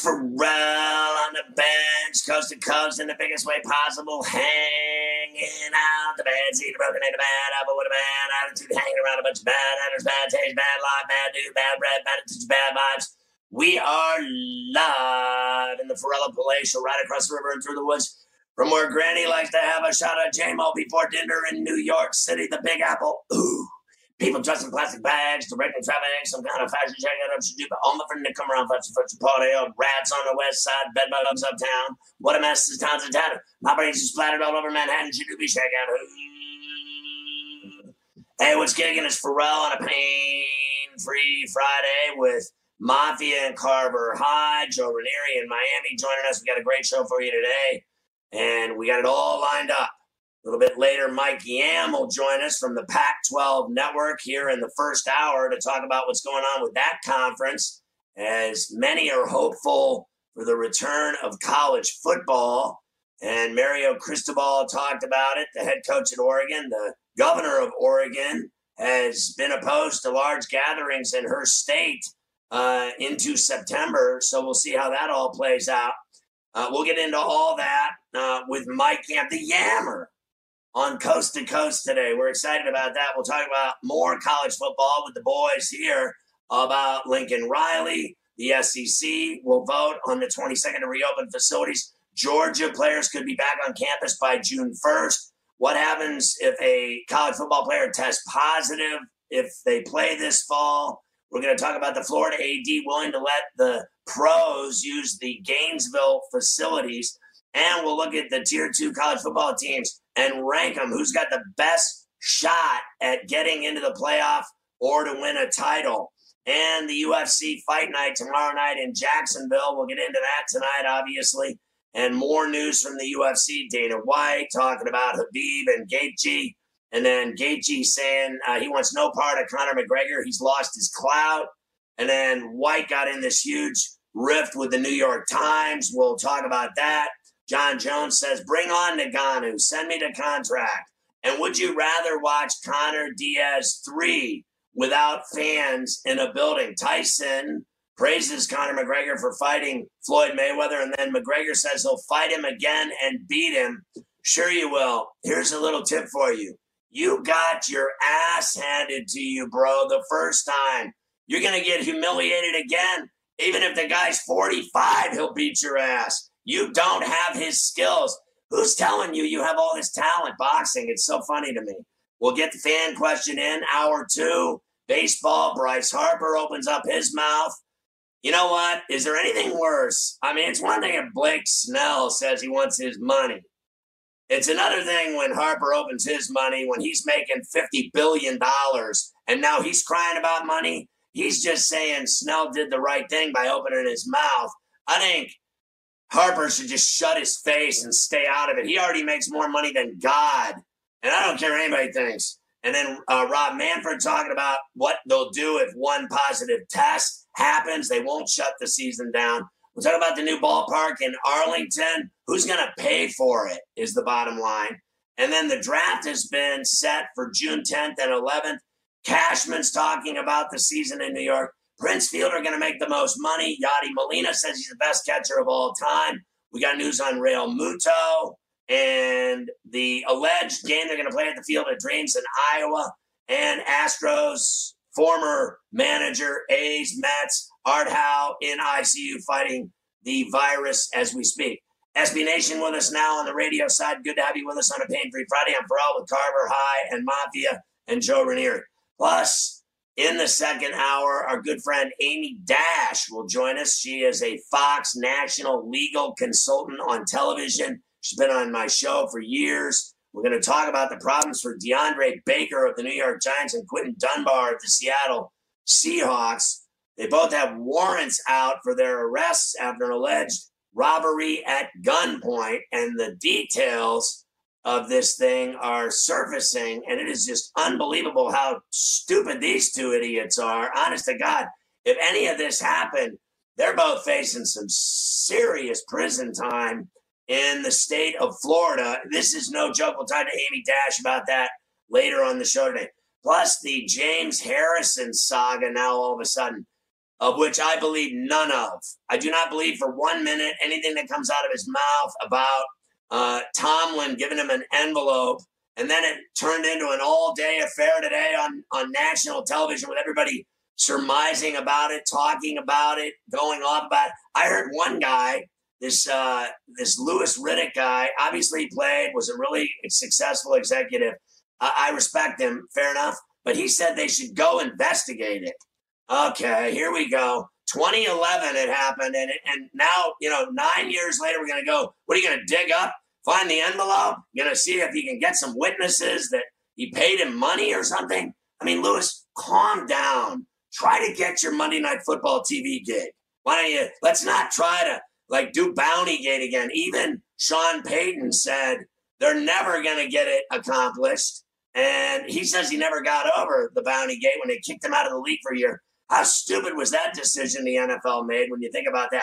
It's Ferrall on the bench, coast to coast in the biggest way possible, hanging out the bad seed, broken into bad apple with a bad attitude, hanging around a bunch of bad actors, bad taste, bad life, bad dude, bad bread, bad attitude, bad vibes. We are live in the Ferrall Palatial, right across the river and through the woods, from where Granny likes to have a shot of J-Mo before dinner in New York City, the Big Apple. Ooh. People dressed in plastic bags, directing traffic, some kind of fashion check out of should all my friends that come around for the party, oh, rats on the west side, bed bugs uptown. What a mess this town's a tatter. My brains are splattered all over Manhattan, should be check out. Hey, what's gigging? It's Ferrall on a pain-free Friday with Mafia and Carver High, Joe Ranieri in Miami joining us. We got a great show for you today, and we got it all lined up. A little bit later, Mike Yam will join us from the Pac 12 network here in the first hour to talk about what's going on with that conference, as many are hopeful for the return of college football. And Mario Cristobal talked about it, the head coach at Oregon. The governor of Oregon has been opposed to large gatherings in her state uh, into September. So we'll see how that all plays out. Uh, we'll get into all that uh, with Mike Yam, the Yammer on Coast to Coast today. We're excited about that. We'll talk about more college football with the boys here about Lincoln Riley. The SEC will vote on the 22nd to reopen facilities. Georgia players could be back on campus by June 1st. What happens if a college football player tests positive if they play this fall? We're going to talk about the Florida AD willing to let the pros use the Gainesville facilities. And we'll look at the tier two college football teams and rank them. Who's got the best shot at getting into the playoff or to win a title? And the UFC fight night tomorrow night in Jacksonville. We'll get into that tonight, obviously. And more news from the UFC. Dana White talking about Khabib and Gaethje. And then Gaethje saying uh, he wants no part of Conor McGregor. He's lost his clout. And then White got in this huge rift with the New York Times. We'll talk about that. Jon Jones says, bring on Ngannou, send me the contract. And would you rather watch Conor Diaz 3 without fans in a building? Tyson praises Conor McGregor for fighting Floyd Mayweather, and then McGregor says he'll fight him again and beat him. Sure, you will. Here's a little tip for you. You got your ass handed to you, bro, the first time. You're going to get humiliated again. Even if the guy's 45, he'll beat your ass. You don't have his skills. Who's telling you you have all this talent boxing? It's so funny to me. We'll get the fan question in hour two. Baseball, Bryce Harper opens up his mouth. You know what? Is there anything worse? I mean, it's one thing if Blake Snell says he wants his money. It's another thing when Harper opens his money when he's making $50 billion and now he's crying about money. He's just saying Snell did the right thing by opening his mouth. I think Harper should just shut his face and stay out of it. He already makes more money than God. And I don't care what anybody thinks. And then uh, Rob Manfred talking about what they'll do if one positive test happens. They won't shut the season down. We'll talk about the new ballpark in Arlington. Who's going to pay for it is the bottom line. And then the draft has been set for June 10th and 11th. Cashman's talking about the season in New York. Prince Fielder going to make the most money. Yadi Molina says he's the best catcher of all time. We got news on Realmuto and the alleged game they're going to play at the Field of Dreams in Iowa. And Astros former manager, A's, Mets, Art Howe in ICU fighting the virus as we speak. SB Nation with us now on the radio side. Good to have you with us on a pain free Friday. I'm Ferrall with Carver High and Mafia and Joe Ranieri. Plus, in the second hour, our good friend Amy Dash will join us. She is a Fox national legal consultant on television. She's been on my show for years. We're going to talk about the problems for DeAndre Baker of the New York Giants and Quinton Dunbar of the Seattle Seahawks. They both have warrants out for their arrests after an alleged robbery at gunpoint, and the details of this thing are surfacing, and it is just unbelievable how stupid these two idiots are. Honest to God, if any of this happened, they're both facing some serious prison time in the state of Florida. This is no joke. We'll talk to Amy Dash about that later on the show today. Plus, the James Harrison saga now all of a sudden of which I believe none of. I do not believe for one minute anything that comes out of his mouth about uh, Tomlin giving him an envelope. And then it turned into an all day affair today on, on national television with everybody surmising about it, talking about it, going off about it. I heard one guy, this uh, this Louis Riddick guy, obviously played, was a really successful executive. I, I respect him, fair enough. But he said they should go investigate it. Okay, here we go. 2011 it happened, and and now you know nine years later we're gonna go. What are you gonna dig up? Find the envelope? You're gonna see if he can get some witnesses that he paid him money or something. I mean, Louis, calm down. Try to get your Monday Night Football TV gig. Why don't you? Let's not try to like do Bounty Gate again. Even Sean Payton said they're never gonna get it accomplished. And he says he never got over the bounty gate when they kicked him out of the league for a year. How stupid was that decision the NFL made when you think about that?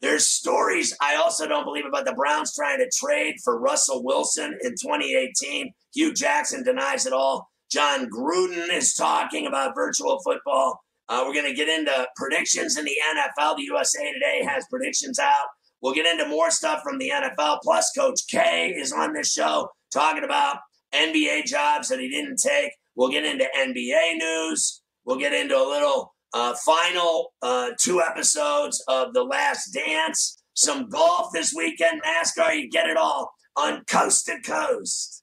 There's stories I also don't believe about the Browns trying to trade for Russell Wilson in 2018. Hue Jackson denies it all. Jon Gruden is talking about virtual football. Uh, we're going to get into predictions in the NFL. The USA Today has predictions out. We'll get into more stuff from the NFL. Plus, Coach K is on this show talking about NBA jobs that he didn't take. We'll get into NBA news. We'll get into a little uh, final uh, two episodes of The Last Dance, some golf this weekend, NASCAR. You get it all on Coast to Coast.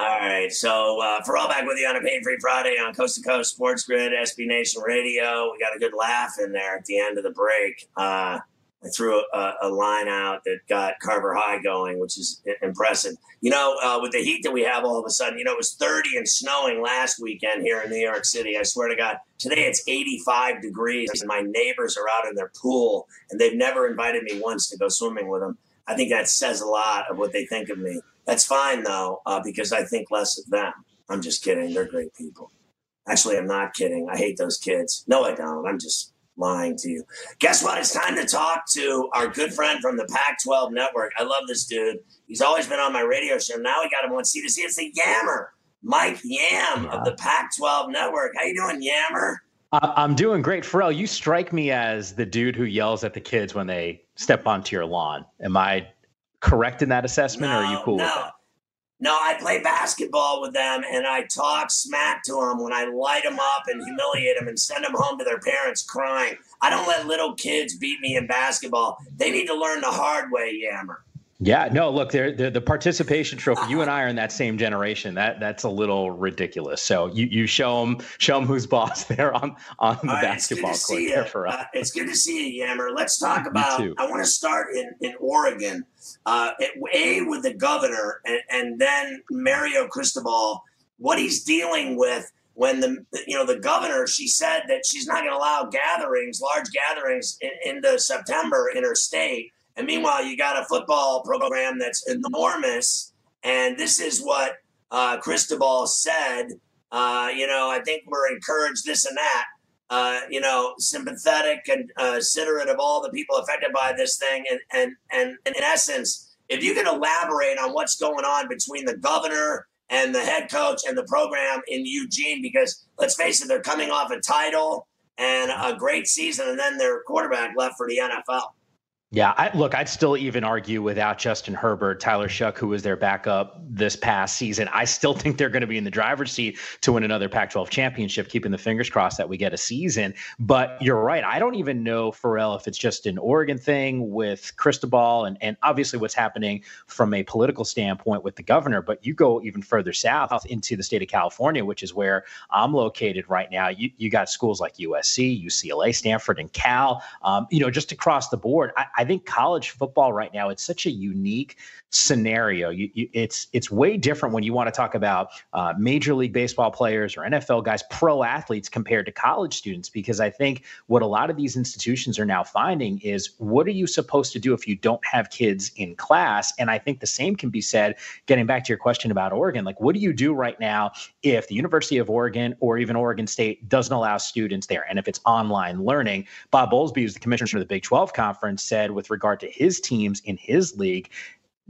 All right, so uh, Ferrall back with you on a pain free Friday on Coast to Coast Sports Grid, SB Nation Radio. We got a good laugh in there at the end of the break. Uh, I threw a, a, line out that got Carver High going, which is impressive. You know, uh, with the heat that we have all of a sudden, you know, it was 30 and snowing last weekend here in New York City. I swear to God, today it's 85 degrees, and my neighbors are out in their pool, and they've never invited me once to go swimming with them. I think that says a lot of what they think of me. That's fine, though, uh, because I think less of them. I'm just kidding. They're great people. Actually, I'm not kidding. I hate those kids. No, I don't. I'm just lying to you. Guess what? It's time to talk to our good friend from the Pac 12 network. I love this dude. He's always been on my radio show. Now we got him on C to C. It's the Yammer, Mike Yam of the Pac 12 network. How you doing, Yammer? I'm doing great. Ferrall, you strike me as the dude who yells at the kids when they step onto your lawn. Am I correct in that assessment, no, or are you cool no. with that? No, I play basketball with them and I talk smack to them when I light them up and humiliate them and send them home to their parents crying. I don't let little kids beat me in basketball. They need to learn the hard way, Yammer. Yeah, no, look, they're, they're, the participation trophy. You and I are in that same generation. That that's a little ridiculous. So you, you show them show them who's boss there on on the right, basketball court. There for us. Uh, it's good to see you, Yammer. Let's talk about. I want to start in in Oregon. Uh, a with the governor, and, and then Mario Cristobal. What he's dealing with when the you know the governor she said that she's not going to allow gatherings, large gatherings, in, into September in her state and meanwhile, you got a football program that's enormous. And this is what uh, Cristobal said. Uh, you know, I think we're encouraged this and that. Uh, you know, sympathetic and uh, considerate of all the people affected by this thing. And, and, and, and in essence, if you can elaborate on what's going on between the governor and the head coach and the program in Eugene, because let's face it, they're coming off a title and a great season, and then their quarterback left for the NFL. Yeah, I, look, I'd still even argue without Justin Herbert, Tyler Shough, who was their backup this past season. I still think they're going to be in the driver's seat to win another Pac 12 championship, keeping the fingers crossed that we get a season. But you're right. I don't even know, Ferrall, if it's just an Oregon thing with Cristobal and, and obviously what's happening from a political standpoint with the governor. But you go even further south into the state of California, which is where I'm located right now. You, you got schools like USC, UCLA, Stanford, and Cal. Um, you know, just across the board. I, I think college football right now it's such a unique scenario. You, you, it's it's way different when you want to talk about uh, major league baseball players or NFL guys, pro athletes compared to college students. Because I think what a lot of these institutions are now finding is what are you supposed to do if you don't have kids in class? And I think the same can be said. Getting back to your question about Oregon, like what do you do right now if the University of Oregon or even Oregon State doesn't allow students there, and if it's online learning? Bob Bowlesby, who's the commissioner of the Big 12 conference, said with regard to his teams in his league,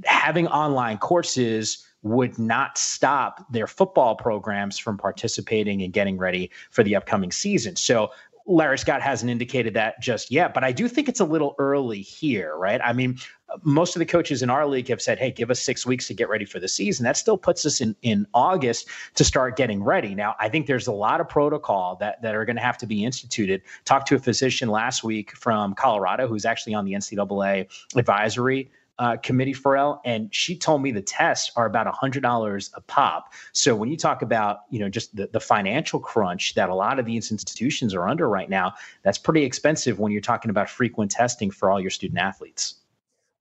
having online courses would not stop their football programs from participating and getting ready for the upcoming season. So Larry Scott hasn't indicated that just yet, but I do think it's a little early here, right? I mean, most of the coaches in our league have said, hey, give us six weeks to get ready for the season. That still puts us in, in August to start getting ready. Now, I think there's a lot of protocol that, that are going to have to be instituted. Talked to a physician last week from Colorado who's actually on the NCAA advisory uh, committee Ferrall, and she told me the tests are about $100 a pop. So when you talk about, you know, just the, the financial crunch that a lot of these institutions are under right now, that's pretty expensive when you're talking about frequent testing for all your student athletes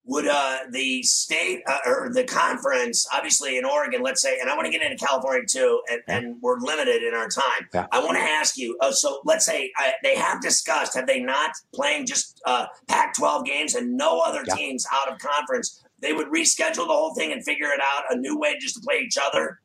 would uh, the state uh, or the conference, obviously in Oregon, let's say, and I want to get into California too, and, and we're limited in our time. Yeah. I want to ask you. Uh, so let's say uh, they have discussed, have they not playing just uh, Pac-12 games and no other yeah. teams out of conference? They would reschedule the whole thing and figure it out a new way just to play each other.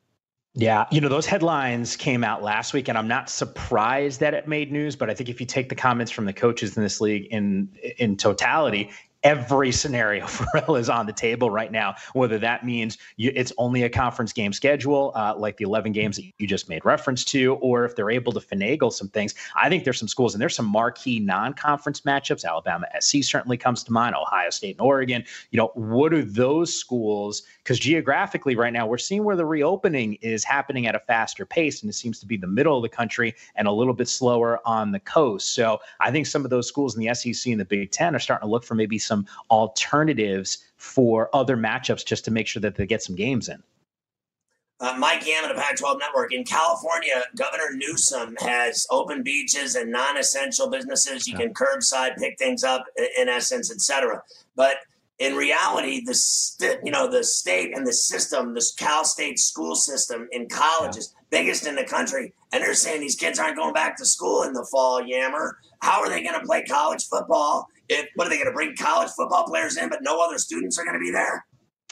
Yeah, you know, those headlines came out last week, and I'm not surprised that it made news. But I think if you take the comments from the coaches in this league in in totality, every scenario Ferrall is on the table right now. Whether that means you, it's only a conference game schedule, uh, like the 11 games that you just made reference to, or if they're able to finagle some things. I think there's some schools and there's some marquee non-conference matchups. Alabama SC certainly comes to mind. Ohio State and Oregon. You know, what are those schools? Because geographically, right now, we're seeing where the reopening is happening at a faster pace, and it seems to be the middle of the country and a little bit slower on the coast. So I think some of those schools in the SEC and the Big Ten are starting to look for maybe some alternatives for other matchups just to make sure that they get some games in. Uh, Mike Yam of the Pac 12 Network. In California, Governor Newsom has open beaches and non essential businesses. You yeah. can curbside pick things up, in essence, etc. But in reality, the st- you know the state and the system, this Cal State school system in colleges, yeah. biggest in the country, and they're saying these kids aren't going back to school in the fall. Yammer, how are they going to play college football? If, what are they going to bring college football players in, but no other students are going to be there?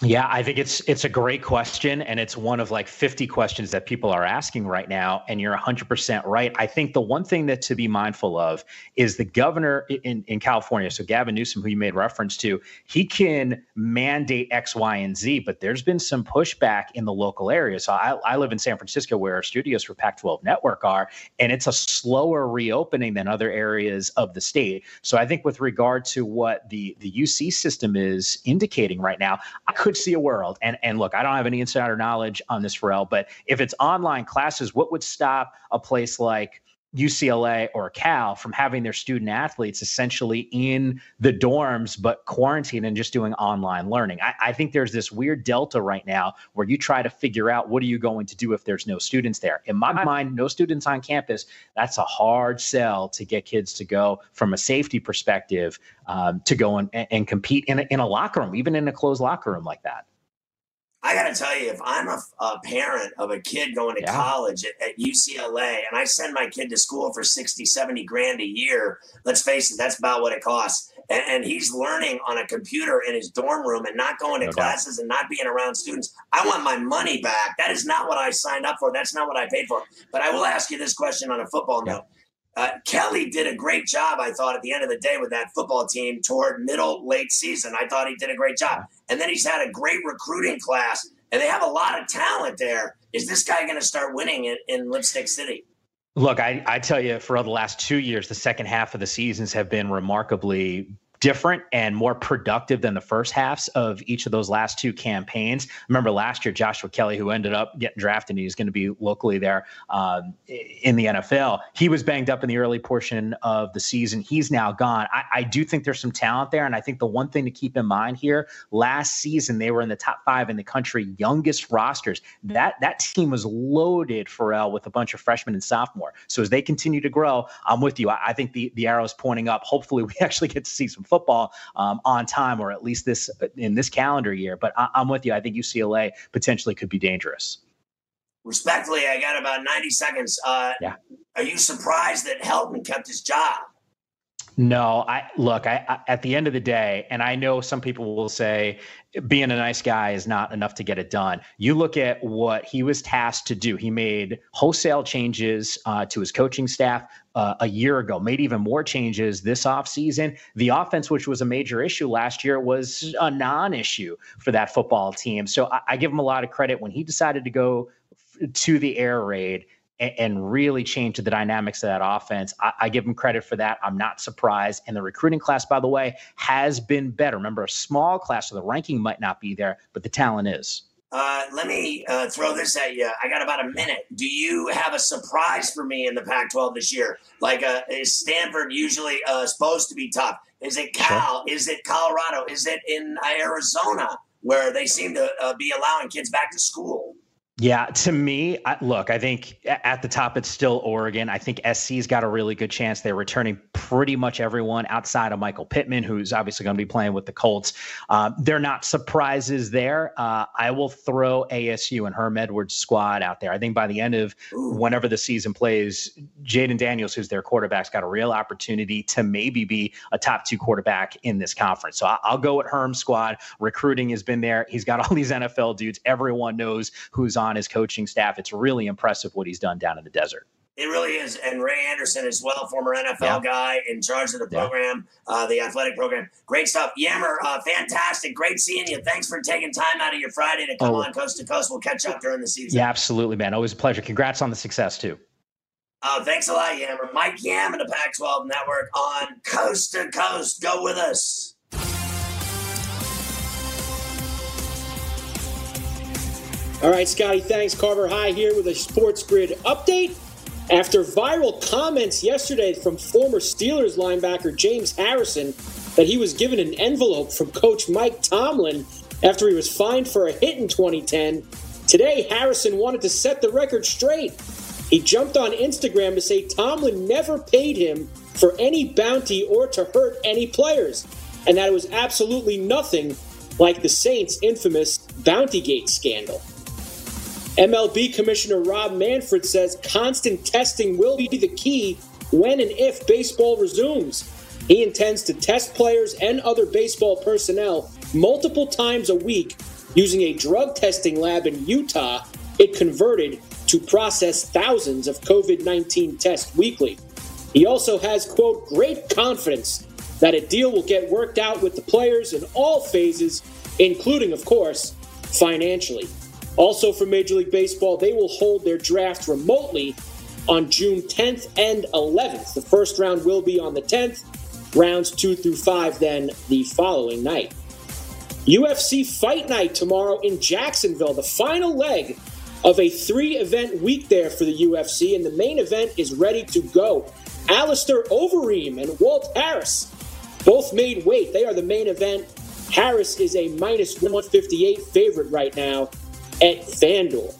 Yeah, I think it's it's a great question and it's one of like 50 questions that people are asking right now and you're 100% right. I think the one thing that to be mindful of is the governor in in California, so Gavin Newsom who you made reference to, he can mandate X, Y, and Z, but there's been some pushback in the local area. So I, I live in San Francisco where our studios for Pac-12 Network are and it's a slower reopening than other areas of the state. So I think with regard to what the the UC system is indicating right now, I could see a world, and and look, I don't have any insider knowledge on this, Ferrall, but if it's online classes, what would stop a place like UCLA or Cal from having their student athletes essentially in the dorms, but quarantine and just doing online learning. I, I, think there's this weird delta right now where you try to figure out what are you going to do if there's no students there. In my mind, no students on campus, that's a hard sell to get kids to go from a safety perspective um, to go and, and compete in a, in a locker room, even in a closed locker room like that. I got to tell you, if I'm a, a, parent of a kid going to yeah. college at, at, UCLA and I send my kid to school for 60, 70 grand a year, let's face it, that's about what it costs. And, and he's learning on a computer in his dorm room and not going to no classes doubt. and not being around students. I want my money back. That is not what I signed up for. That's not what I paid for. But I will ask you this question on a football yeah. note. Uh, Kelly did a great job, I thought, at the end of the day with that football team toward middle, late season. I thought he did a great job. And then he's had a great recruiting class, and they have a lot of talent there. Is this guy going to start winning in, in Lipstick City? Look, I, I tell you, for the last two years, the second half of the seasons have been remarkably different and more productive than the first halves of each of those last two campaigns. Remember last year, Joshua Kelly, who ended up getting drafted, he's going to be locally there um, in the NFL. He was banged up in the early portion of the season. He's now gone. I, I do think there's some talent there, and I think the one thing to keep in mind here: last season they were in the top five in the country, youngest rosters. That that team was loaded, Ferrall, with a bunch of freshmen and sophomore. So as they continue to grow, I'm with you. I, I think the the arrow is pointing up. Hopefully, we actually get to see some football um, on time, or at least this in this calendar year. But I, I'm with you. I think UCLA potentially could be dangerous. Respectfully, I got about 90 seconds. Uh, yeah. Are you surprised that Helton kept his job? No, I look. I, I, at the end of the day, and I know some people will say being a nice guy is not enough to get it done. You look at what he was tasked to do. He made wholesale changes uh, to his coaching staff uh, a year ago. Made even more changes this offseason. The offense, which was a major issue last year, was a non-issue for that football team. So I, I give him a lot of credit when he decided to go to the air raid and, and really change the dynamics of that offense. I, I, give him credit for that. I'm not surprised. And the recruiting class, by the way, has been better. Remember, a small class, so the ranking might not be there, but the talent is. Uh, let me uh, throw this at you. I got about a minute. Do you have a surprise for me in the Pac 12 this year? Like, uh, is Stanford usually uh, supposed to be tough? Is it Cal? Sure. Is it Colorado? Is it in Arizona where they seem to uh, be allowing kids back to school? Yeah, to me, I, look, I think at the top it's still Oregon. I think SC's got a really good chance. They're returning pretty much everyone outside of Michael Pittman, who's obviously going to be playing with the Colts. Uh, they're not surprises there. Uh, I will throw ASU and Herm Edwards squad out there. I think by the end of whenever the season plays, Jayden Daniels, who's their quarterback's got a real opportunity to maybe be a top two quarterback in this conference. So I'll go with Herm's squad. Recruiting has been there. He's got all these NFL dudes. Everyone knows who's on his coaching staff. It's really impressive what he's done down in the desert. It really is. And Ray Anderson as well, former NFL yeah. guy in charge of the program, yeah. uh, the athletic program. Great stuff. Yammer, uh, fantastic. Great seeing you. Thanks for taking time out of your Friday to come oh. on coast to coast. We'll catch up during the season. Yeah, absolutely, man. Always a pleasure. Congrats on the success, too. Uh, thanks a lot, Yammer. Mike Yam of the Pac 12 Network on Coast to Coast. Go with us. All right, Scotty, thanks. Carver High here with a Sports Grid update. After viral comments yesterday from former Steelers linebacker James Harrison that he was given an envelope from coach Mike Tomlin after he was fined for a hit in 2010, Today, Harrison wanted to set the record straight. He jumped on Instagram to say Tomlin never paid him for any bounty or to hurt any players, and that it was absolutely nothing like the Saints' infamous Bountygate scandal. MLB Commissioner Rob Manfred says constant testing will be the key when and if baseball resumes. He intends to test players and other baseball personnel multiple times a week using a drug testing lab in Utah it converted to process thousands of COVID 19 tests weekly. He also has, quote, great confidence that a deal will get worked out with the players in all phases, including, of course, financially. Also, for Major League Baseball, they will hold their draft remotely on June 10th and 11th. The first round will be on the 10th, rounds two through five, then the following night. UFC Fight Night tomorrow in Jacksonville, the final leg of a three event week there for the UFC, and the main event is ready to go. Alistair Overeem and Walt Harris both made weight. They are the main event. Harris is a minus 158 favorite right now at FanDuel.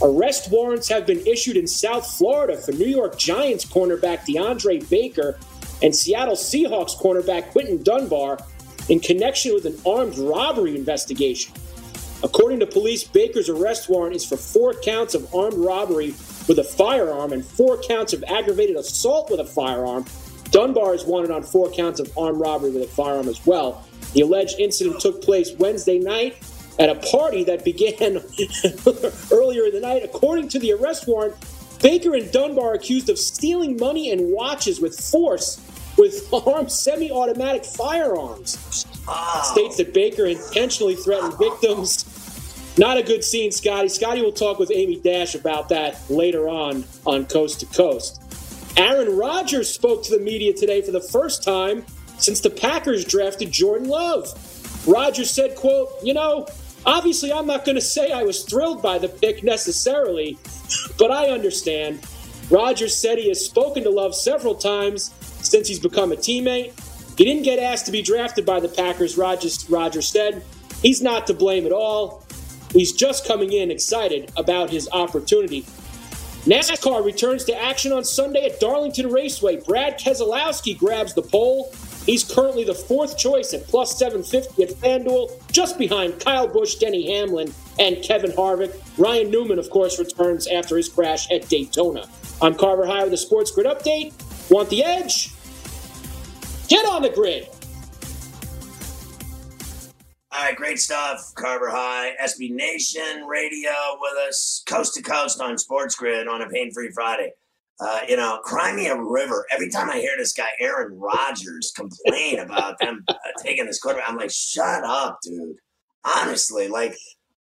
Arrest warrants have been issued in South Florida for New York Giants cornerback DeAndre Baker and Seattle Seahawks cornerback Quinton Dunbar in connection with an armed robbery investigation. According to police, Baker's arrest warrant is for four counts of armed robbery with a firearm and four counts of aggravated assault with a firearm. Dunbar is wanted on four counts of armed robbery with a firearm as well. The alleged incident took place Wednesday night at a party that began earlier in the night. According to the arrest warrant, Baker and Dunbar accused of stealing money and watches with force with armed semi automatic firearms. Oh. States that Baker intentionally threatened victims. Not a good scene, Scotty. Scotty will talk with Amy Dash about that later on on Coast to Coast. Aaron Rodgers spoke to the media today for the first time since the Packers drafted Jordan Love. Rodgers said, quote, you know, obviously I'm not going to say I was thrilled by the pick necessarily, but I understand. Rodgers said he has spoken to Love several times since he's become a teammate. He didn't get asked to be drafted by the Packers, Rogers, Rodgers said. He's not to blame at all. He's just coming in excited about his opportunity. NASCAR returns to action on Sunday at Darlington Raceway. Brad Keselowski grabs the pole. He's currently the fourth choice at plus 750 at FanDuel, just behind Kyle Busch, Denny Hamlin, and Kevin Harvick. Ryan Newman, of course, returns after his crash at Daytona. I'm Carver High with a Sports Grid update. Want the edge? Get on the grid. All right, great stuff. Carver High, SB Nation Radio with us, coast to coast on Sports Grid on a pain free Friday. Uh, you know, cry me a river. Every time I hear this guy, Aaron Rodgers, complain about them uh, taking this quarterback, I'm like, shut up, dude. Honestly, like,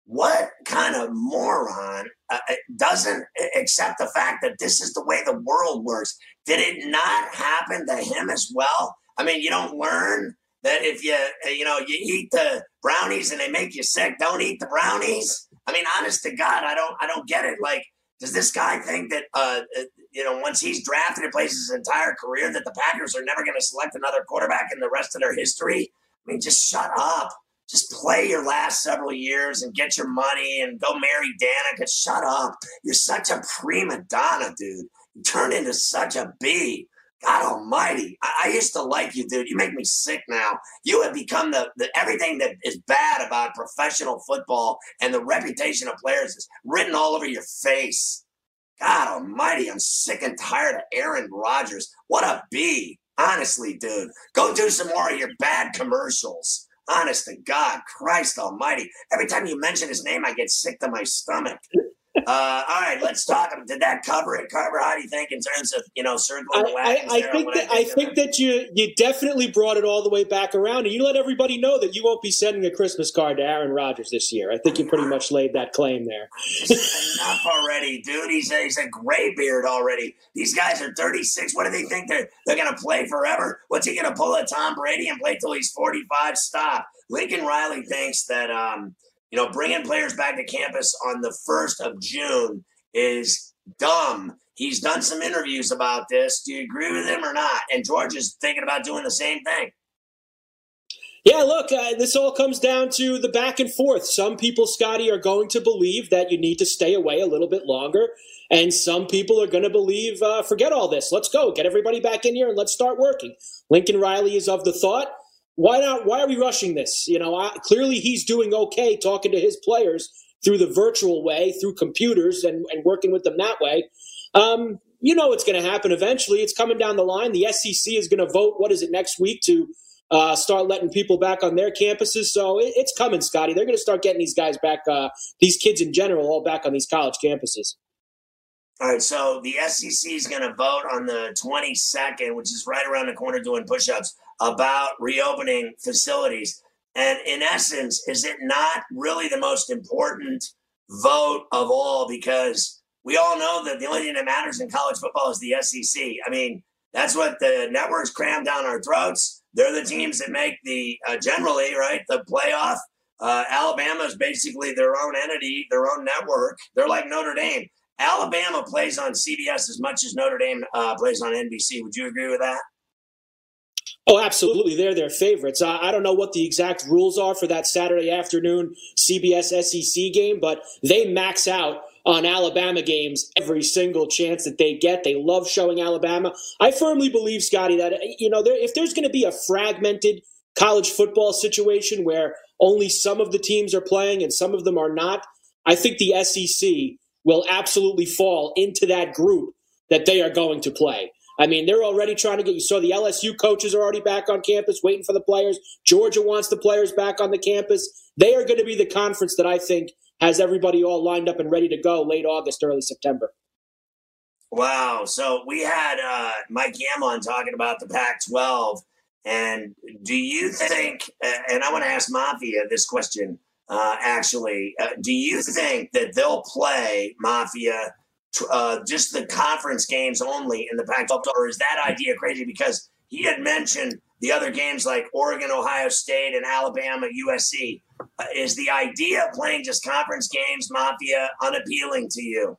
what kind of moron uh, uh doesn't accept the fact that this is the way the world works? Did it not happen to him as well? I mean, you don't learn that if you uh, you know you eat the brownies and they make you sick, don't eat the brownies. I mean, honest to God, I don't I don't get it. Like, does this guy think that uh, uh you know once he's drafted and plays his entire career that the Packers are never going to select another quarterback in the rest of their history? I mean, just shut up. Just play your last several years and get your money and go marry Danica. Shut up. You're such a prima donna, dude. You turn into such a bee. God Almighty, I, I, used to like you, dude. You make me sick now. You have become the, the everything that is bad about professional football and the reputation of players is written all over your face. God Almighty, I'm sick and tired of Aaron Rodgers. What a b! Honestly, dude, go do some more of your bad commercials. Honest to God, Christ Almighty. Every time you mention his name, I get sick to my stomach. Uh, all right, let's talk. Did that cover it, Carver? How do you think in terms of you know circling the wagons? I, I think that I think that you you definitely brought it all the way back around, and you let everybody know that you won't be sending a Christmas card to Aaron Rodgers this year. I think you pretty much laid that claim there. Enough already, dude. He's a, he's a gray beard already. These guys are 36. What do they think they're they're gonna play forever? What's he gonna pull a Tom Brady and play till he's 45? Stop. Lincoln Riley thinks that. um you know, bringing players back to campus on the 1st of June is dumb. He's done some interviews about this. Do you agree with him or not? And George is thinking about doing the same thing. Yeah, look, uh, this all comes down to the back and forth. Some people, Scotty, are going to believe that you need to stay away a little bit longer. And some people are going to believe, uh, forget all this. Let's go. Get everybody back in here and let's start working. Lincoln Riley is of the thought, why not? Why are we rushing this? You know, I, clearly he's doing okay talking to his players through the virtual way, through computers and, and working with them that way. Um, you know what's going to happen eventually. It's coming down the line. The SEC is going to vote, what is it, next week to uh, start letting people back on their campuses. So it, it's coming, Scotty. They're going to start getting these guys back, uh, these kids in general, all back on these college campuses. All right, so the SEC is going to vote on the 22nd, which is right around the corner doing push ups, about reopening facilities. And in essence, is it not really the most important vote of all? Because we all know that the only thing that matters in college football is the SEC. I mean, that's what the networks cram down our throats. They're the teams that make the uh, generally right the playoff. Uh, Alabama is basically their own entity, their own network. They're like Notre Dame. Alabama plays on CBS as much as Notre Dame uh, plays on NBC. Would you agree with that? Oh, absolutely. They're their favorites. I, I, don't know what the exact rules are for that Saturday afternoon CBS SEC game, but they max out on Alabama games every single chance that they get. They love showing Alabama. I firmly believe, Scotty, that you know there, if there's going to be a fragmented college football situation where only some of the teams are playing and some of them are not, I think the SEC will absolutely fall into that group that they are going to play. I mean, they're already trying to get you saw the LSU coaches are already back on campus waiting for the players. Georgia wants the players back on the campus. They are going to be the conference that I think has everybody all lined up and ready to go late August, early September. Wow. So we had uh, Mike Yam on talking about the Pac 12. And do you think, and I want to ask Mafia this question uh, actually, uh, do you think that they'll play Mafia uh, just the conference games only in the Pac 12, or is that idea crazy? Because he had mentioned the other games like Oregon, Ohio State, and Alabama, USC. Uh, is the idea of playing just conference games, Mafia, unappealing to you?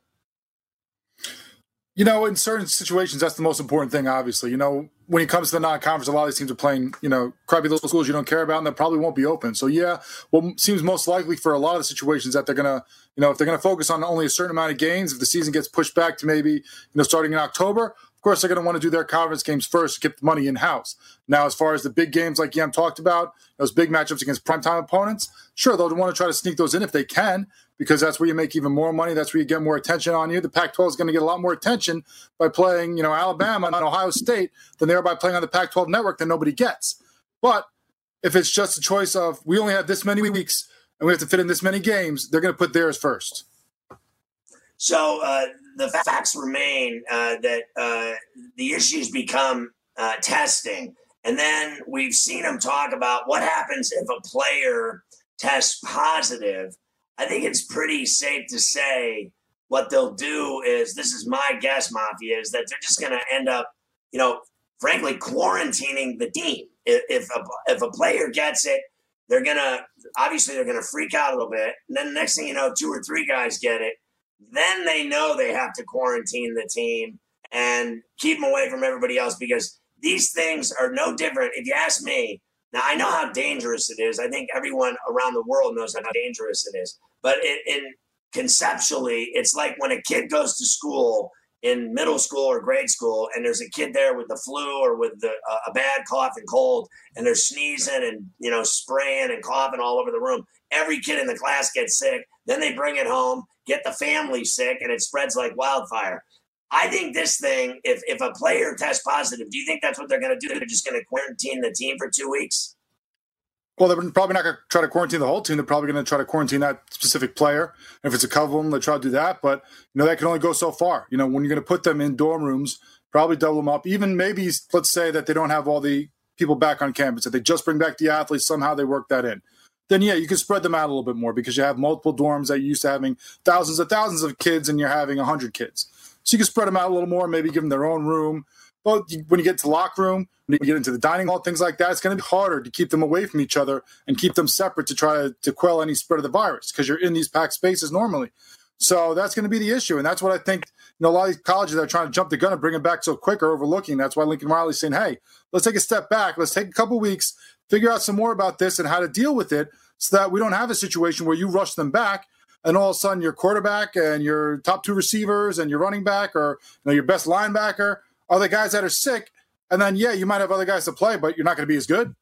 You know, in certain situations, that's the most important thing, obviously. You know, when it comes to the non-conference, a lot of these teams are playing, you know, crappy little schools you don't care about, and that probably won't be open. So yeah, what seems most likely for a lot of the situations that they're gonna, you know, if they're gonna focus on only a certain amount of games, if the season gets pushed back to maybe, you know, starting in October, of course they're gonna want to do their conference games first to get the money in house. Now, as far as the big games like Yam talked about, those big matchups against primetime opponents, sure they'll want to try to sneak those in if they can because that's where you make even more money. That's where you get more attention on you. The Pac-12 is going to get a lot more attention by playing, you know, Alabama and Ohio State than they are by playing on the Pac-12 network that nobody gets. But if it's just a choice of we only have this many weeks and we have to fit in this many games, they're going to put theirs first. So uh, the facts remain uh, that uh, the issues become uh, testing. And then we've seen them talk about what happens if a player tests positive I think it's pretty safe to say what they'll do is this is my guess, Mafia, is that they're just going to end up, you know, frankly, quarantining the team. If, if a, if a player gets it, they're to, obviously, they're to freak out a little bit. And then the next thing you know, two or three guys get it. Then they know they have to quarantine the team and keep them away from everybody else because these things are no different. If you ask me, now, I know how dangerous it is. I think everyone around the world knows how dangerous it is. But in, in conceptually, it's like when a kid goes to school in middle school or grade school, and there's a kid there with the flu or with the, uh, a bad cough and cold, and they're sneezing and you know spraying and coughing all over the room. Every kid in the class gets sick. Then they bring it home, get the family sick, and it spreads like wildfire. I think this thing, if if a player tests positive, do you think that's what they're going to do? They're just going to quarantine the team for two weeks. Well, they're probably not going to try to quarantine the whole team. They're probably going to try to quarantine that specific player. If it's a couple of them, they try to do that. But you know that can only go so far. You know when you're going to put them in dorm rooms, probably double them up. Even maybe let's say that they don't have all the people back on campus. If they just bring back the athletes, somehow they work that in. Then yeah, you can spread them out a little bit more because you have multiple dorms that you're used to having thousands of thousands of kids, and you're having hundred kids. So you can spread them out a little more, maybe give them their own room. But when you get to the locker room, when you get into the dining hall, things like that, it's going to be harder to keep them away from each other and keep them separate to try to, to quell any spread of the virus because you're in these packed spaces normally. So that's going to be the issue. And that's what I think you know, a lot of these colleges that are trying to jump the gun and bring them back so quick are overlooking. That's why Lincoln Riley's saying, hey, let's take a step back. Let's take a couple weeks, figure out some more about this and how to deal with it so that we don't have a situation where you rush them back and all of a sudden your quarterback and your top two receivers and your running back or you know, your best linebacker are the guys that are sick. And then, yeah, you might have other guys to play, but you're not going to be as good.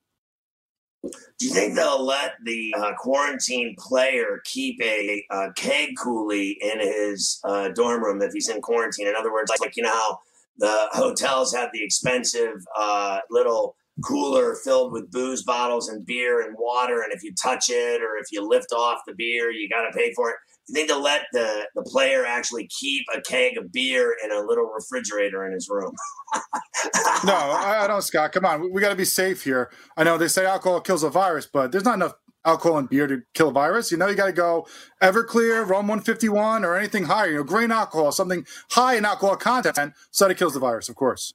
Do you think they'll let the uh, quarantine player keep a, a keg coolie in his uh, dorm room if he's in quarantine? In other words, like, you know how the hotels have the expensive uh, little cooler filled with booze bottles and beer and water. And if you touch it or if you lift off the beer, you got to pay for it. You think to let the, the player actually keep a keg of beer in a little refrigerator in his room? no, I, I, don't, Scott. Come on. We, we got to be safe here. I know they say alcohol kills a virus, but there's not enough alcohol and beer to kill a virus. You know, you got to go Everclear, Rum 151, or anything higher. You know, grain alcohol, something high in alcohol content, so that it kills the virus, of course.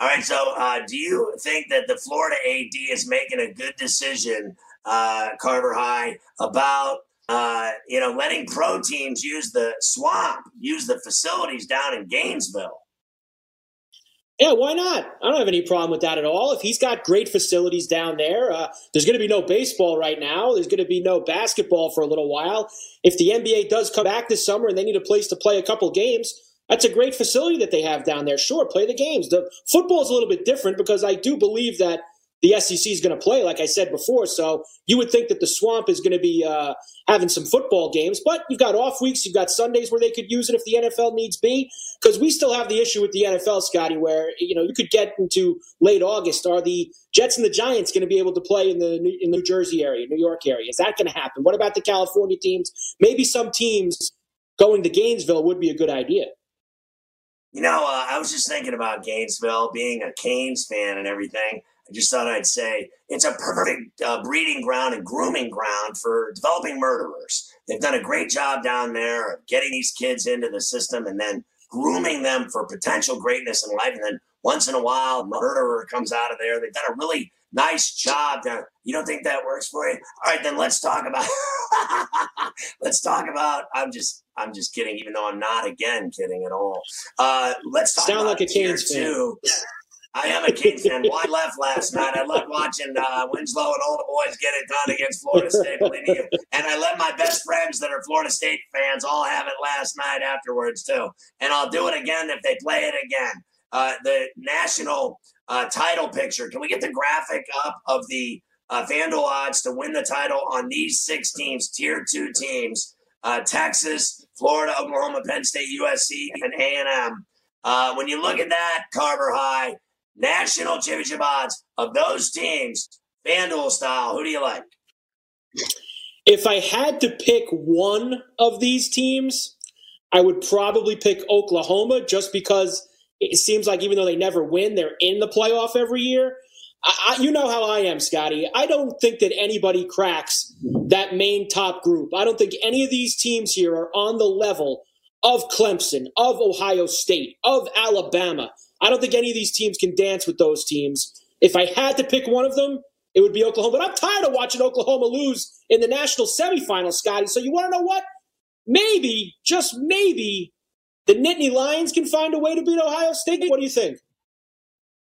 All right. So, uh, do you think that the Florida AD is making a good decision, uh, Carver High, about uh, you know letting pro teams use the swamp, use the facilities down in Gainesville? Yeah, why not? I don't have any problem with that at all. If he's got great facilities down there, uh, there's going to be no baseball right now. There's going to be no basketball for a little while. If the NBA does come back this summer and they need a place to play a couple games, that's a great facility that they have down there. Sure, play the games. The football is a little bit different because I do believe that the SEC is going to play, like I said before. So you would think that the Swamp is going to be uh, having some football games, but you've got off weeks, you've got Sundays where they could use it if the NFL needs be. Because we still have the issue with the NFL, Scotty, where you know you could get into late August. Are the Jets and the Giants going to be able to play in the in New Jersey area, New York area? Is that going to happen? What about the California teams? Maybe some teams going to Gainesville would be a good idea. You know, uh, I was just thinking about Gainesville, being a Canes fan and everything. I just thought I'd say it's a perfect uh, breeding ground and grooming ground for developing murderers. They've done a great job down there of getting these kids into the system and then grooming them for potential greatness in life. And then once in a while, a murderer comes out of there. They've done a really nice job. There. You don't think that works for you? All right, then let's talk about. let's talk about. I'm just I'm just kidding, even though I'm not again kidding at all. Uh, let's talk Sound like a Canes fan. I am a Kings fan. Why left last night? I loved watching uh, Winslow and all the boys get it done against Florida State. And I let my best friends that are Florida State fans all have it last night afterwards too. And I'll do it again if they play it again. Uh, the national uh, title picture. Can we get the graphic up of the uh, FanDuel odds to win the title on these six teams, tier two teams? Uh, Texas, Florida, Oklahoma, Penn State, USC, and A&M. Uh, when you look at that, Carver High, national championship odds of those teams, FanDuel style, who do you like? If I had to pick one of these teams, I would probably pick Oklahoma just because it seems like even though they never win, they're in the playoff every year. I, I, you know how I am, Scotty. I don't think that anybody cracks that main top group. I don't think any of these teams here are on the level of Clemson, of Ohio State, of Alabama. I don't think any of these teams can dance with those teams. If I had to pick one of them, it would be Oklahoma. But I'm tired of watching Oklahoma lose in the national semifinal, Scotty. So you want to know what? Maybe, just maybe, the Nittany Lions can find a way to beat Ohio State. What do you think?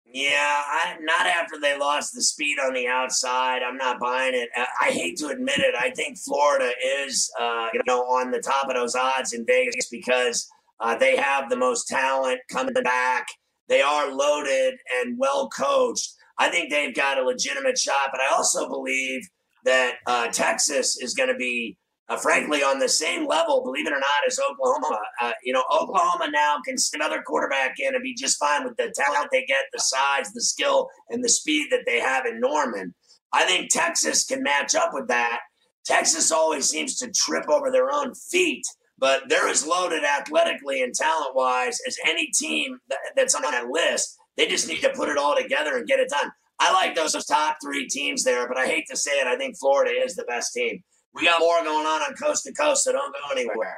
Yeah, I, not after they lost the speed on the outside. I'm not buying it. I, I hate to admit it. I think Florida is, uh, you know, on the top of those odds in Vegas because uh, they have the most talent coming back. They are loaded and well coached. I think they've got a legitimate shot, but I also believe that uh, Texas is going to be uh, frankly, on the same level, believe it or not, as Oklahoma. Uh, you know, Oklahoma now can stick another quarterback in and be just fine with the talent they get, the size, the skill, and the speed that they have in Norman. I think Texas can match up with that. Texas always seems to trip over their own feet, but they're as loaded athletically and talent wise as any team that's on that list. They just need to put it all together and get it done. I like those top three teams there, but I hate to say it. I think Florida is the best team. We got more going on on coast to coast, so don't go anywhere.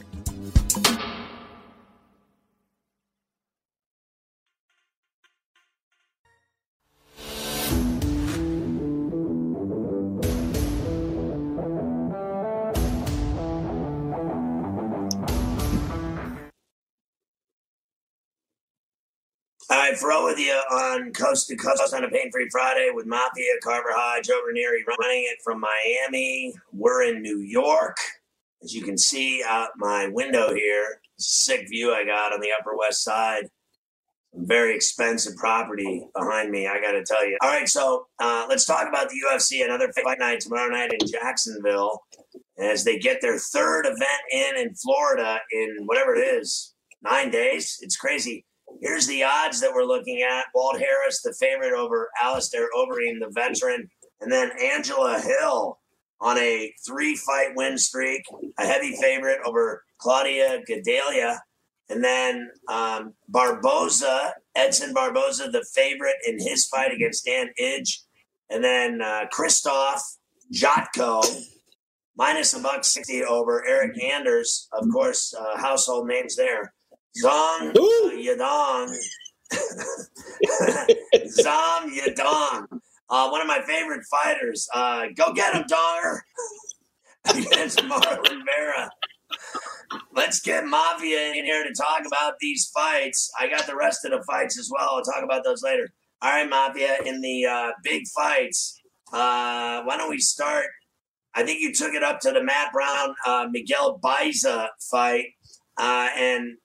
Right, Fro with you on Coast to Coast on a Pain Free Friday with Mafia, Carver High, Joe Ranieri running it from Miami. We're in New York. As you can see out my window here, sick view I got on the Upper West Side. Very expensive property behind me, I got to tell you. All right, so uh, let's talk about the UFC. Another fight night tomorrow night in Jacksonville as they get their third event in in Florida in whatever it is, nine days. It's crazy. Here's the odds that we're looking at. Walt Harris, the favorite over Alistair Overeem, the veteran. And then Angela Hill on a three fight win streak, a heavy favorite over Claudia Gadelha. And then um, Barboza, Edson Barboza, the favorite in his fight against Dan Ige. And then uh, Christoph Jotko, minus a buck 60 over Eryk Anders. Of course, uh, household names there. Zong Yadong. Zom Yadong. Uh, one of my favorite fighters. Uh, go get him, Donger. Against Marlon Vera. Let's get Mafia in here to talk about these fights. I got the rest of the fights as well. I'll talk about those later. All right, Mafia, in the uh, big fights, uh, why don't we start? I think you took it up to the Matt Brown uh, Miguel Baeza fight. Uh, and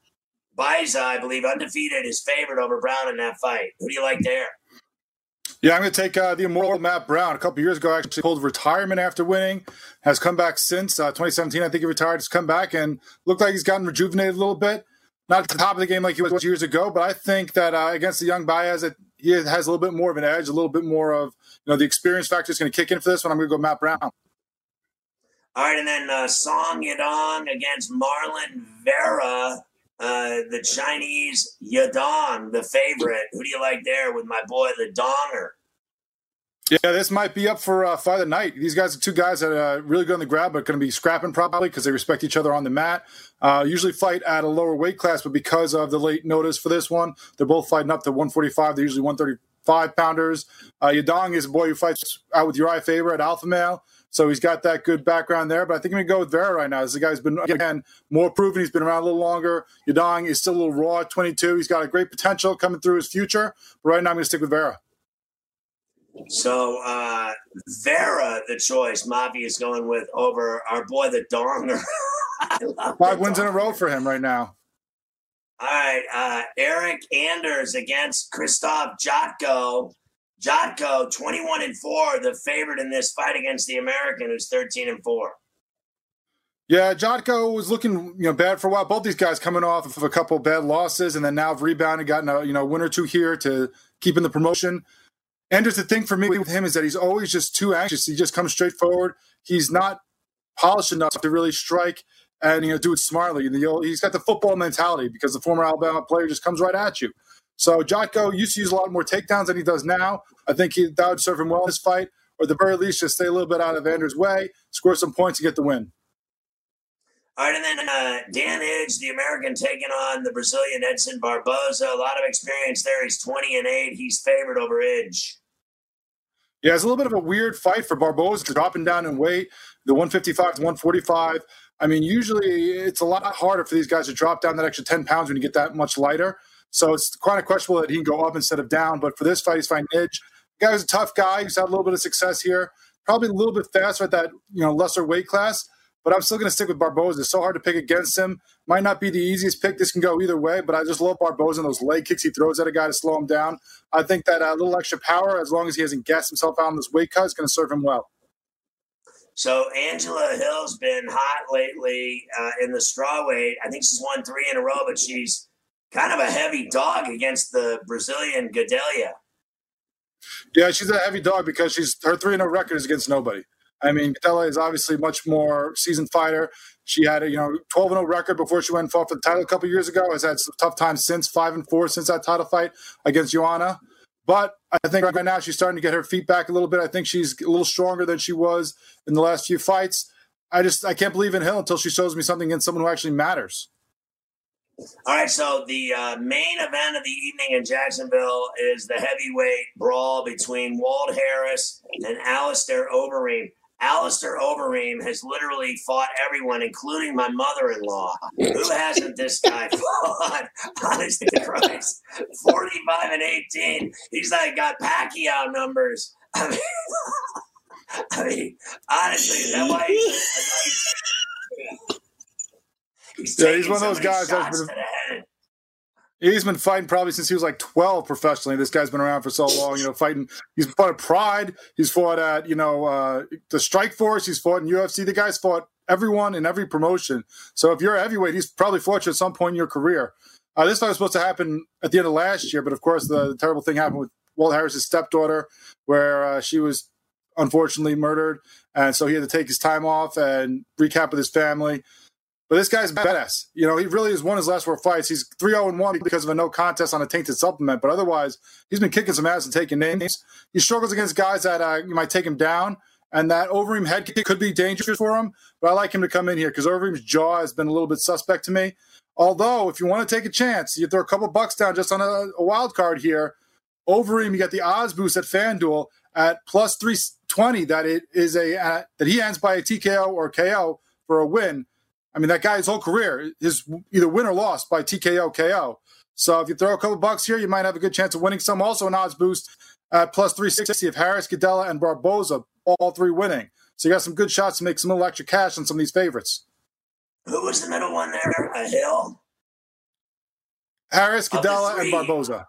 Baeza, I believe, undefeated, is favored over Brown in that fight. Who do you like there? Yeah, I'm going to take uh, the immortal Matt Brown. A couple years ago, actually pulled retirement after winning. Has come back since uh, 2017. I think he retired. Has come back and looked like he's gotten rejuvenated a little bit. Not at the top of the game like he was years ago, but I think that uh, against the young Baez, that he has a little bit more of an edge, a little bit more of you know the experience factor is going to kick in for this one. I'm going to go Matt Brown. All right, and then uh, Song Yadong against Marlon Vera. Uh, the Chinese Yadong, the favorite. Who do you like there with my boy, the Donger? Yeah, this might be up for uh, fight of the night. These guys are two guys that are really good on the grab, but going to be scrapping probably because they respect each other on the mat. Uh, usually fight at a lower weight class, but because of the late notice for this one, they're both fighting up to 145. They're usually 135 pounders. Uh, Yadong is a boy who fights out with Urijah Faber at Alpha Male. So he's got that good background there. But I think I'm going to go with Vera right now. This guy who's been, again, more proven. He's been around a little longer. Yadong is still a little raw at 22. He's got a great potential coming through his future. But right now, I'm going to stick with Vera. So uh, Vera, the choice, Mavi is going with over our boy, the Donger. Five wins in a row for him right now. All right. Uh, Eryk Anders against Christoph Jotko. Jotko, 21 and 4, the favorite in this fight against the American, who's 13 and 4. Yeah, Jotko was looking you know bad for a while. Both these guys coming off of a couple bad losses, and then now have rebounded, gotten a you know win or two here to keep in the promotion. And just the thing for me with him is that he's always just too anxious. He just comes straight forward. He's not polished enough to really strike and you know do it smartly. And He's got the football mentality because the former Alabama player just comes right at you. So Jotko used to use a lot more takedowns than he does now. I think he, that would serve him well in this fight, or at the very least, just stay a little bit out of Anders' way, score some points, and get the win. All right, and then uh, Dan Ige, the American, taking on the Brazilian Edson Barboza. A lot of experience there. He's 20 and 8. He's favored over Ige. Yeah, it's a little bit of a weird fight for Barboza, dropping down in weight, the 155 to 145. I mean, usually it's a lot harder for these guys to drop down that extra 10 pounds when you get that much lighter. So it's quite a questionable that he can go up instead of down. But for this fight, he's fighting Edge. The guy's a tough guy. He's had a little bit of success here. Probably a little bit faster at that you know lesser weight class but I'm still going to stick with Barboza. It's so hard to pick against him. Might not be the easiest pick. This can go either way, but I just love Barboza and those leg kicks he throws at a guy to slow him down. I think that a uh, little extra power, as long as he hasn't gassed himself out in this weight cut, is going to serve him well. So Angela Hill's been hot lately uh, in the strawweight. I think she's won three in a row, but she's kind of a heavy dog against the Brazilian Gadelha. Yeah, she's a heavy dog because she's her three in a oh record is against nobody. I mean, Gadelha is obviously much more seasoned fighter. She had a you know 12 and 0 record before she went and fought for the title a couple years ago. Has had some tough times since five and four since that title fight against Joanna. But I think right now she's starting to get her feet back a little bit. I think she's a little stronger than she was in the last few fights. I just I can't believe in Hill until she shows me something against someone who actually matters. All right, so the uh, main event of the evening in Jacksonville is the heavyweight brawl between Walt Harris and Alistair Overeem. Alistair Overeem has literally fought everyone, including my mother-in-law. Who hasn't this guy fought? Honestly, Christ, forty-five and eighteen. He's like got Pacquiao numbers. I mean, I mean honestly, that why? He's, yeah, he's one of those guys that's been. He's been fighting probably since he was like 12 professionally. This guy's been around for so long, you know, fighting. He's fought at Pride. He's fought at, you know, uh, the Strike Force. He's fought in UFC. The guy's fought everyone in every promotion. So if you're a heavyweight, he's probably fought you at some point in your career. Uh, this fight was supposed to happen at the end of last year, but of course, the, the terrible thing happened with Walt Harris's stepdaughter, where uh, she was unfortunately murdered. And so he had to take his time off and recap with his family. But this guy's badass. You know, he really has won his last four fights. He's 3 0 1 because of a no contest on a tainted supplement. But otherwise, he's been kicking some ass and taking names. He struggles against guys that uh, you might take him down. And that Overeem head kick could be dangerous for him. But I like him to come in here because Overeem's jaw has been a little bit suspect to me. Although, if you want to take a chance, you throw a couple bucks down just on a, a wild card here. Overeem, you got the odds boost at FanDuel at plus 320 that it is a uh, that he ends by a TKO or KO for a win. I mean, that guy, his whole career is either win or loss by TKO KO. So if you throw a couple bucks here, you might have a good chance of winning some. Also, an odds boost at plus 360 of Harris, Gadelha, and Barboza, all three winning. So you got some good shots to make some little extra cash on some of these favorites. Who was the middle one there? A Hill? Harris, Gadelha, and Barboza.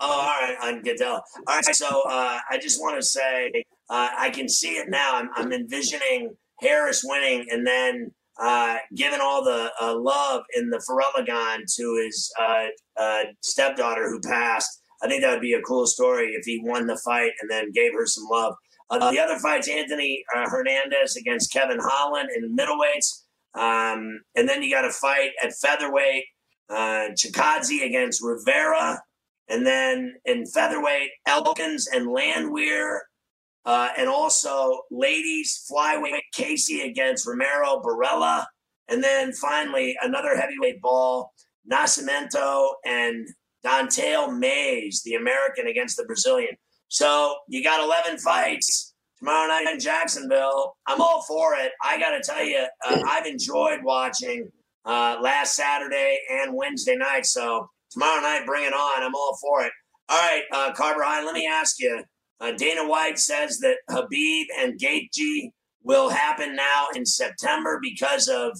Oh, all right, on Gadelha. All right, so uh, I just want to say uh, I can see it now. I'm, I'm envisioning Harris winning and then uh, given all the uh, love in the Farelagon to his uh, uh, stepdaughter who passed, I think that would be a cool story if he won the fight and then gave her some love. Uh, the other fight's Anthony Hernandez against Kevin Holland in middleweights. Um, and then you got a fight at featherweight, uh, Chikadze against Rivera. And then in featherweight, Elkins and Landwehr uh, and also ladies flyweight Casey against Romero Borella. And then finally, another heavyweight ball, Nascimento and Don'Tale Mayes, the American against the Brazilian. So you got 11 fights tomorrow night in Jacksonville. I'm all for it. I got to tell you, uh, I've enjoyed watching uh, last Saturday and Wednesday night. So tomorrow night, bring it on. I'm all for it. All right, uh, Carver High, let me ask you uh, Dana White says that Khabib and Gaethje will happen now in September because of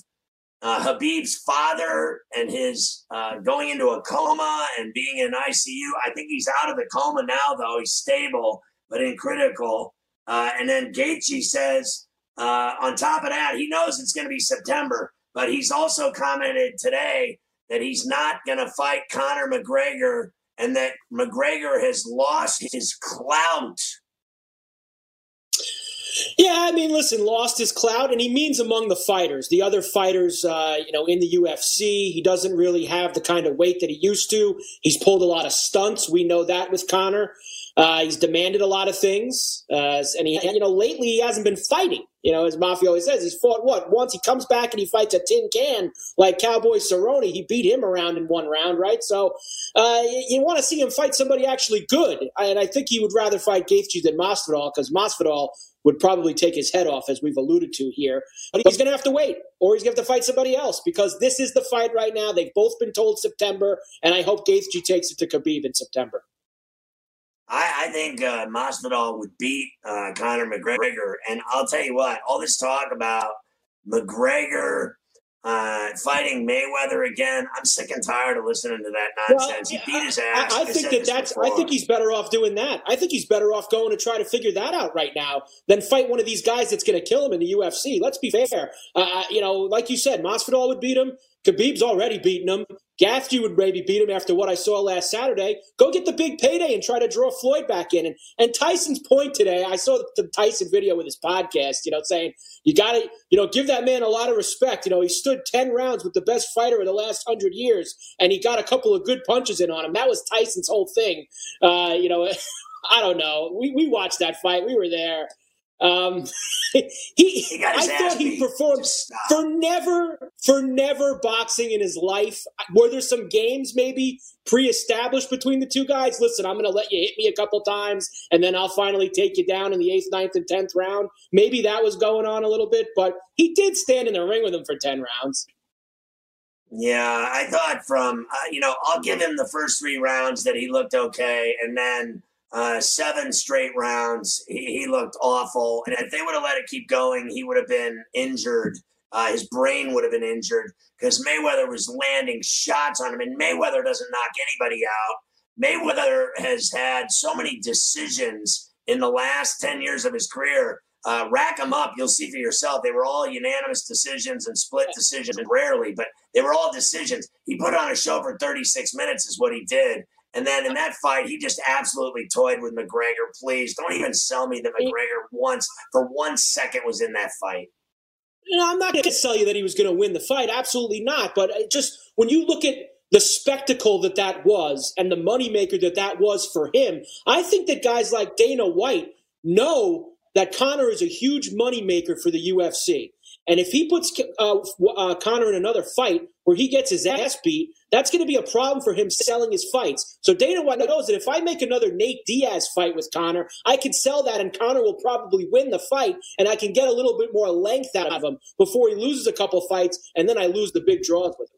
uh, Khabib's father and his uh, going into a coma and being in ICU. I think he's out of the coma now, though. He's stable, but in critical. Uh, and then Gaethje says, uh, on top of that, he knows it's going to be September, but he's also commented today that he's not going to fight Conor McGregor and that McGregor has lost his clout. Yeah, I mean, listen, lost his clout, and he means among the fighters. The other fighters, uh, you know, in the UFC, he doesn't really have the kind of weight that he used to. He's pulled a lot of stunts. We know that with Conor. Uh, he's demanded a lot of things, uh, and he, you know, lately he hasn't been fighting. You know, as Mafia always says, he's fought what once. He comes back and he fights a tin can like Cowboy Cerrone. He beat him around in one round, right? So uh, you, you want to see him fight somebody actually good, and I think he would rather fight Gaethje than Masvidal because Masvidal would probably take his head off, as we've alluded to here. But he's going to have to wait, or he's going to have to fight somebody else because this is the fight right now. They've both been told September, and I hope Gaethje takes it to Khabib in September. I, I think uh, Masvidal would beat uh, Conor McGregor, and I'll tell you what, all this talk about McGregor uh, fighting Mayweather again. I'm sick and tired of listening to that nonsense. Well, he beat his ass. I, I, I think that that's. Before. I think he's better off doing that. I think he's better off going to try to figure that out right now than fight one of these guys that's going to kill him in the UFC. Let's be fair. Uh, you know, like you said, Masvidal would beat him. Khabib's already beaten him. Gaethje would maybe beat him after what I saw last Saturday. Go get the big payday and try to draw Floyd back in. And, and Tyson's point today, I saw the Tyson video with his podcast, you know, saying you got to, you know, give that man a lot of respect. You know, he stood 10 rounds with the best fighter in the last 100 years, and he got a couple of good punches in on him. That was Tyson's whole thing. Uh, you know, I don't know. We, we watched that fight. We were there. Um, he, he I thought he performed for never, for never boxing in his life. Were there some games maybe pre-established between the two guys? Listen, I'm going to let you hit me a couple times, and then I'll finally take you down in the eighth, ninth, and tenth round. Maybe that was going on a little bit, but he did stand in the ring with him for ten rounds. Yeah, I thought from uh, you know I'll give him the first three rounds that he looked okay, and then uh, seven straight rounds. He, he, looked awful. And if they would have let it keep going, he would have been injured. Uh, his brain would have been injured because Mayweather was landing shots on him. And Mayweather doesn't knock anybody out. Mayweather has had so many decisions in the last 10 years of his career. Uh, rack them up, you'll see for yourself. They were all unanimous decisions and split decisions, rarely, but they were all decisions. He put on a show for 36 minutes, is what he did. And then in that fight, he just absolutely toyed with McGregor. Please don't even sell me that McGregor once for one second was in that fight. You know, I'm not going to tell you that he was going to win the fight. Absolutely not. But uh, just when you look at the spectacle that that was and the moneymaker that that was for him, I think that guys like Dana White know that Conor is a huge moneymaker for the UFC. And if he puts uh, uh, Conor in another fight where he gets his ass beat, that's going to be a problem for him selling his fights. So Dana White knows that if I make another Nate Diaz fight with Conor, I can sell that and Conor will probably win the fight and I can get a little bit more length out of him before he loses a couple fights and then I lose the big draws with him.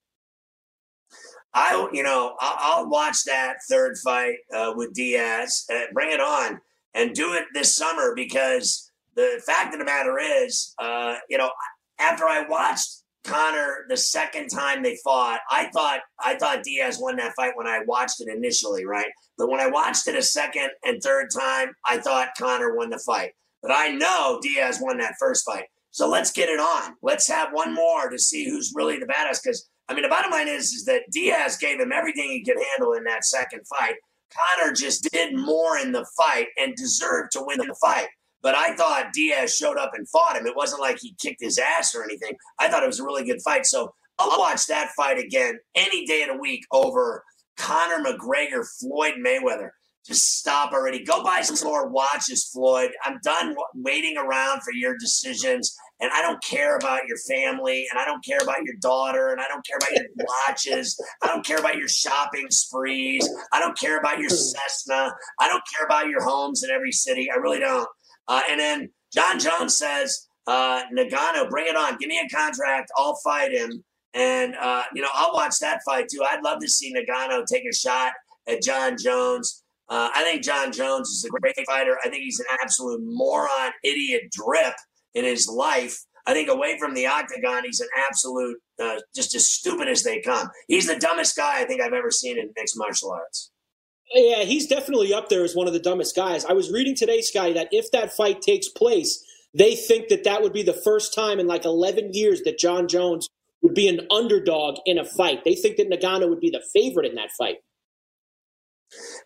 I, you know, I'll, I'll watch that third fight uh, with Diaz. Uh, bring it on and do it this summer because the fact of the matter is, uh, you know, after I watched Conor the second time they fought, I thought I thought Diaz won that fight when I watched it initially, right? But when I watched it a second and third time, I thought Conor won the fight. But I know Diaz won that first fight. So let's get it on. Let's have one more to see who's really the badass. Because I mean, the bottom line is, is that Diaz gave him everything he could handle in that second fight. Conor just did more in the fight and deserved to win the fight. But I thought Diaz showed up and fought him. It wasn't like he kicked his ass or anything. I thought it was a really good fight. So I'll watch that fight again any day of the week over Conor McGregor, Floyd Mayweather. Just stop already. Go buy some more watches, Floyd. I'm done waiting around for your decisions. And I don't care about your family, and I don't care about your daughter, and I don't care about your watches. I don't care about your shopping sprees. I don't care about your hmm. Cessna. I don't care about your homes in every city. I really don't. Uh, and then Jon Jones says, uh, Ngannou, bring it on. Give me a contract. I'll fight him. And, uh, you know, I'll watch that fight too. I'd love to see Ngannou take a shot at Jon Jones. Uh, I think Jon Jones is a great fighter. I think he's an absolute moron, idiot drip in his life. I think away from the octagon, he's an absolute, uh, just as stupid as they come. He's the dumbest guy I think I've ever seen in mixed martial arts. Yeah, he's definitely up there as one of the dumbest guys. I was reading today, Sky, that if that fight takes place, they think that that would be the first time in like 11 years that Jon Jones would be an underdog in a fight. They think that Ngannou would be the favorite in that fight.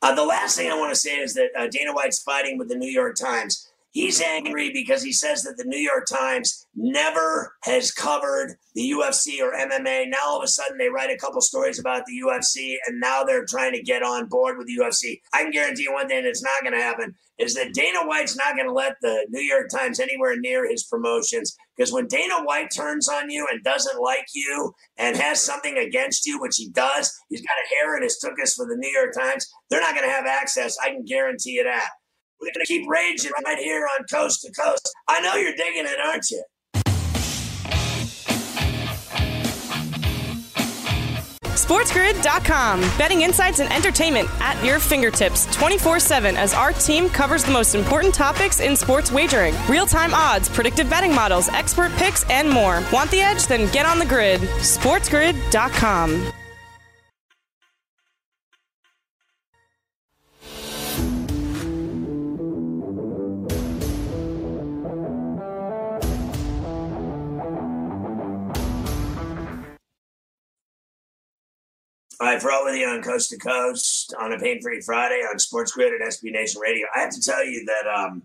Uh, the last thing I want to say is that uh, Dana White's fighting with the New York Times. He's angry because he says that the New York Times never has covered the UFC or MMA. Now all of a sudden they write a couple stories about the UFC and now they're trying to get on board with the UFC. I can guarantee you one thing that's not going to happen is that Dana White's not going to let the New York Times anywhere near his promotions because when Dana White turns on you and doesn't like you and has something against you, which he does, he's got a hair in his tuchus for the New York Times, they're not going to have access. I can guarantee you that. We're going to keep raging right here on Coast to Coast. I know you're digging it, aren't you? SportsGrid.com. Betting insights and entertainment at your fingertips 24 7 as our team covers the most important topics in sports wagering real time odds, predictive betting models, expert picks, and more. Want the edge? Then get on the grid. SportsGrid.com. Ferrall with you on Coast to Coast on a Pain Free Friday on Sports Grid and SB Nation Radio. I have to tell you that. Um,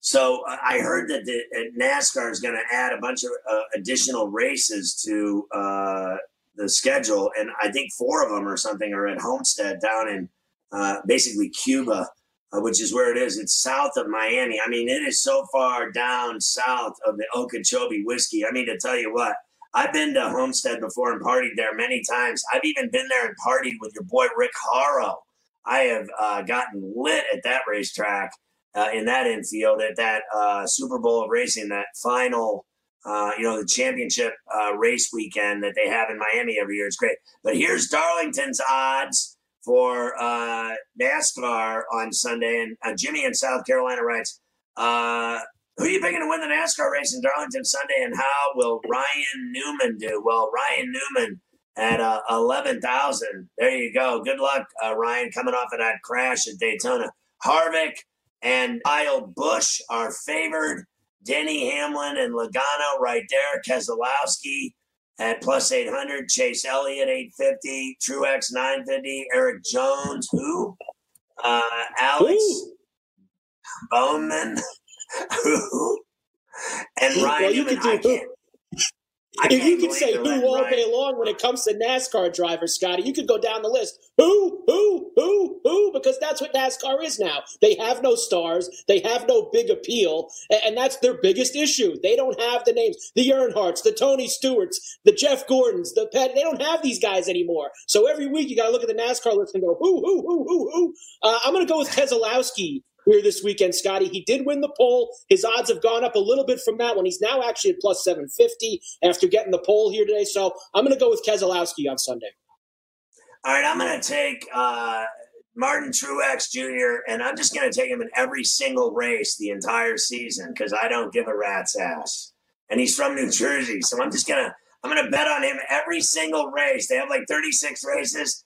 so I heard that the, NASCAR is going to add a bunch of uh, additional races to uh, the schedule, and I think four of them or something are at Homestead down in uh, basically Cuba, uh, which is where it is. It's south of Miami. I mean, it is so far down south of the Okeechobee whiskey. I mean, to tell you what, I've been to Homestead before and partied there many times. I've even been there and partied with your boy Rick Horrow. I have uh, gotten lit at that racetrack uh, in that infield at that uh, Super Bowl of racing, that final, uh, you know, the championship uh, race weekend that they have in Miami every year. It's great. But here's Darlington's odds for uh, NASCAR on Sunday. And Jimmy in South Carolina writes, who are you picking to win the NASCAR race in Darlington Sunday, and how will Ryan Newman do? Well, Ryan Newman at uh, 11,000. There you go. Good luck, uh, Ryan, coming off of that crash at Daytona. Harvick and Kyle Busch are favored. Denny Hamlin and Logano right there. Keselowski at plus 800. Chase Elliott 850. Truex 950. Erik Jones, who? Uh, Alex Ooh. Bowman and Ryan, well, you can do if you can say who all right. day long when it comes to NASCAR drivers, Scotty, you could go down the list. Who, who, who, who? Because that's what NASCAR is now. They have no stars. They have no big appeal. And that's their biggest issue. They don't have the names. The Earnhardts, the Tony Stewarts, the Jeff Gordons, the Pet. They don't have these guys anymore. So every week you got to look at the NASCAR list and go, who, who, who, who, who? Uh, I'm going to go with Keselowski here this weekend, Scotty. He did win the pole. His odds have gone up a little bit from that one. He's now actually at plus 750 after getting the pole here today. So I'm going to go with Keselowski on Sunday. All right, I'm going to take uh, Martin Truex Jr., and I'm just going to take him in every single race the entire season because I don't give a rat's ass. And he's from New Jersey, so I'm just going to. I'm going to bet on him every single race. They have like 36 races.